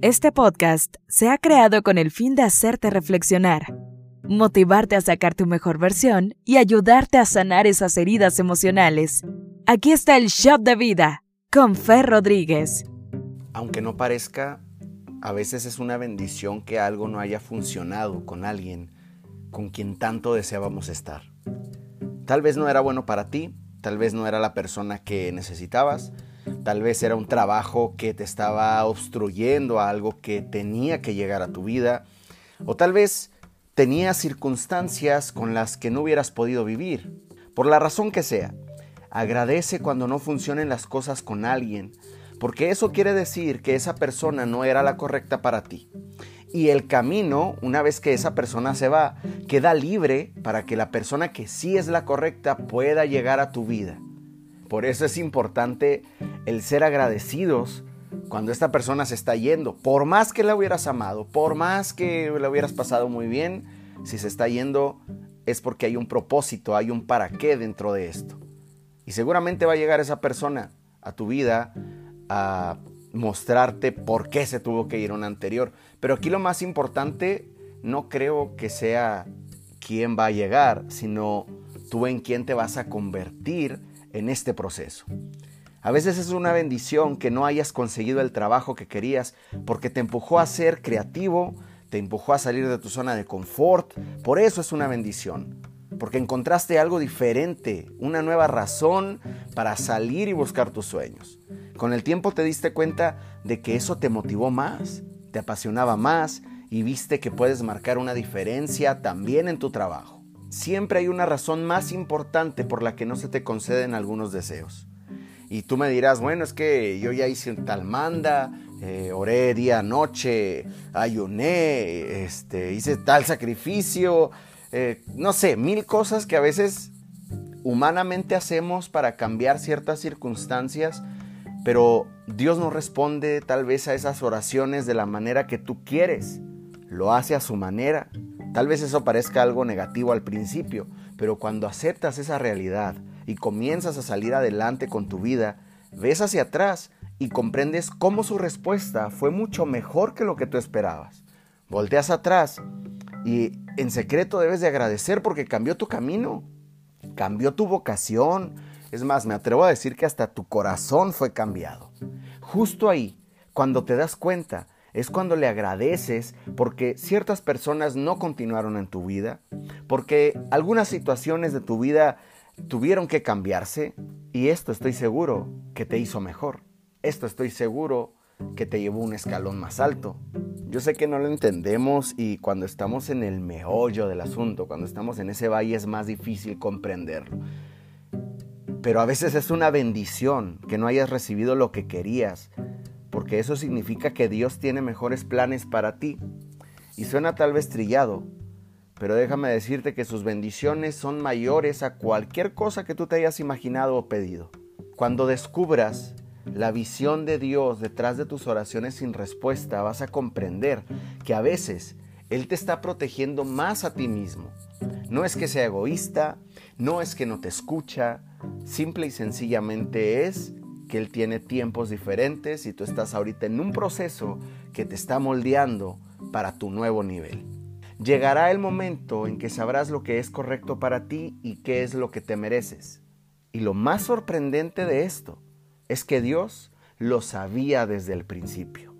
Este podcast se ha creado con el fin de hacerte reflexionar, motivarte a sacar tu mejor versión y ayudarte a sanar esas heridas emocionales. Aquí está el Shop de Vida con Fer Rodríguez. Aunque no parezca, a veces es una bendición que algo no haya funcionado con alguien con quien tanto deseábamos estar. Tal vez no era bueno para ti, tal vez no era la persona que necesitabas, Tal vez era un trabajo que te estaba obstruyendo a algo que tenía que llegar a tu vida. O tal vez tenías circunstancias con las que no hubieras podido vivir. Por la razón que sea, agradece cuando no funcionen las cosas con alguien, porque eso quiere decir que esa persona no era la correcta para ti. Y el camino, una vez que esa persona se va, queda libre para que la persona que sí es la correcta pueda llegar a tu vida. Por eso es importante el ser agradecidos cuando esta persona se está yendo. Por más que la hubieras amado, por más que la hubieras pasado muy bien, si se está yendo es porque hay un propósito, hay un para qué dentro de esto. Y seguramente va a llegar esa persona a tu vida a mostrarte por qué se tuvo que ir un anterior. Pero aquí lo más importante no creo que sea quién va a llegar, sino tú en quién te vas a convertir en este proceso. A veces es una bendición que no hayas conseguido el trabajo que querías porque te empujó a ser creativo, te empujó a salir de tu zona de confort. Por eso es una bendición. Porque encontraste algo diferente, una nueva razón para salir y buscar tus sueños. Con el tiempo te diste cuenta de que eso te motivó más, te apasionaba más y viste que puedes marcar una diferencia también en tu trabajo siempre hay una razón más importante por la que no se te conceden algunos deseos. Y tú me dirás, bueno, es que yo ya hice tal manda, eh, oré día, noche, ayuné, este, hice tal sacrificio, eh, no sé, mil cosas que a veces humanamente hacemos para cambiar ciertas circunstancias, pero Dios no responde tal vez a esas oraciones de la manera que tú quieres, lo hace a su manera. Tal vez eso parezca algo negativo al principio, pero cuando aceptas esa realidad y comienzas a salir adelante con tu vida, ves hacia atrás y comprendes cómo su respuesta fue mucho mejor que lo que tú esperabas. Volteas atrás y en secreto debes de agradecer porque cambió tu camino, cambió tu vocación. Es más, me atrevo a decir que hasta tu corazón fue cambiado. Justo ahí, cuando te das cuenta es cuando le agradeces porque ciertas personas no continuaron en tu vida, porque algunas situaciones de tu vida tuvieron que cambiarse y esto estoy seguro que te hizo mejor. Esto estoy seguro que te llevó un escalón más alto. Yo sé que no lo entendemos y cuando estamos en el meollo del asunto, cuando estamos en ese valle es más difícil comprenderlo. Pero a veces es una bendición que no hayas recibido lo que querías, porque eso significa que Dios tiene mejores planes para ti. Y suena tal vez trillado, pero déjame decirte que sus bendiciones son mayores a cualquier cosa que tú te hayas imaginado o pedido. Cuando descubras la visión de Dios detrás de tus oraciones sin respuesta, vas a comprender que a veces Él te está protegiendo más a ti mismo. No es que sea egoísta, no es que no te escucha, simple y sencillamente es que Él tiene tiempos diferentes y tú estás ahorita en un proceso que te está moldeando para tu nuevo nivel. Llegará el momento en que sabrás lo que es correcto para ti y qué es lo que te mereces. Y lo más sorprendente de esto es que Dios lo sabía desde el principio.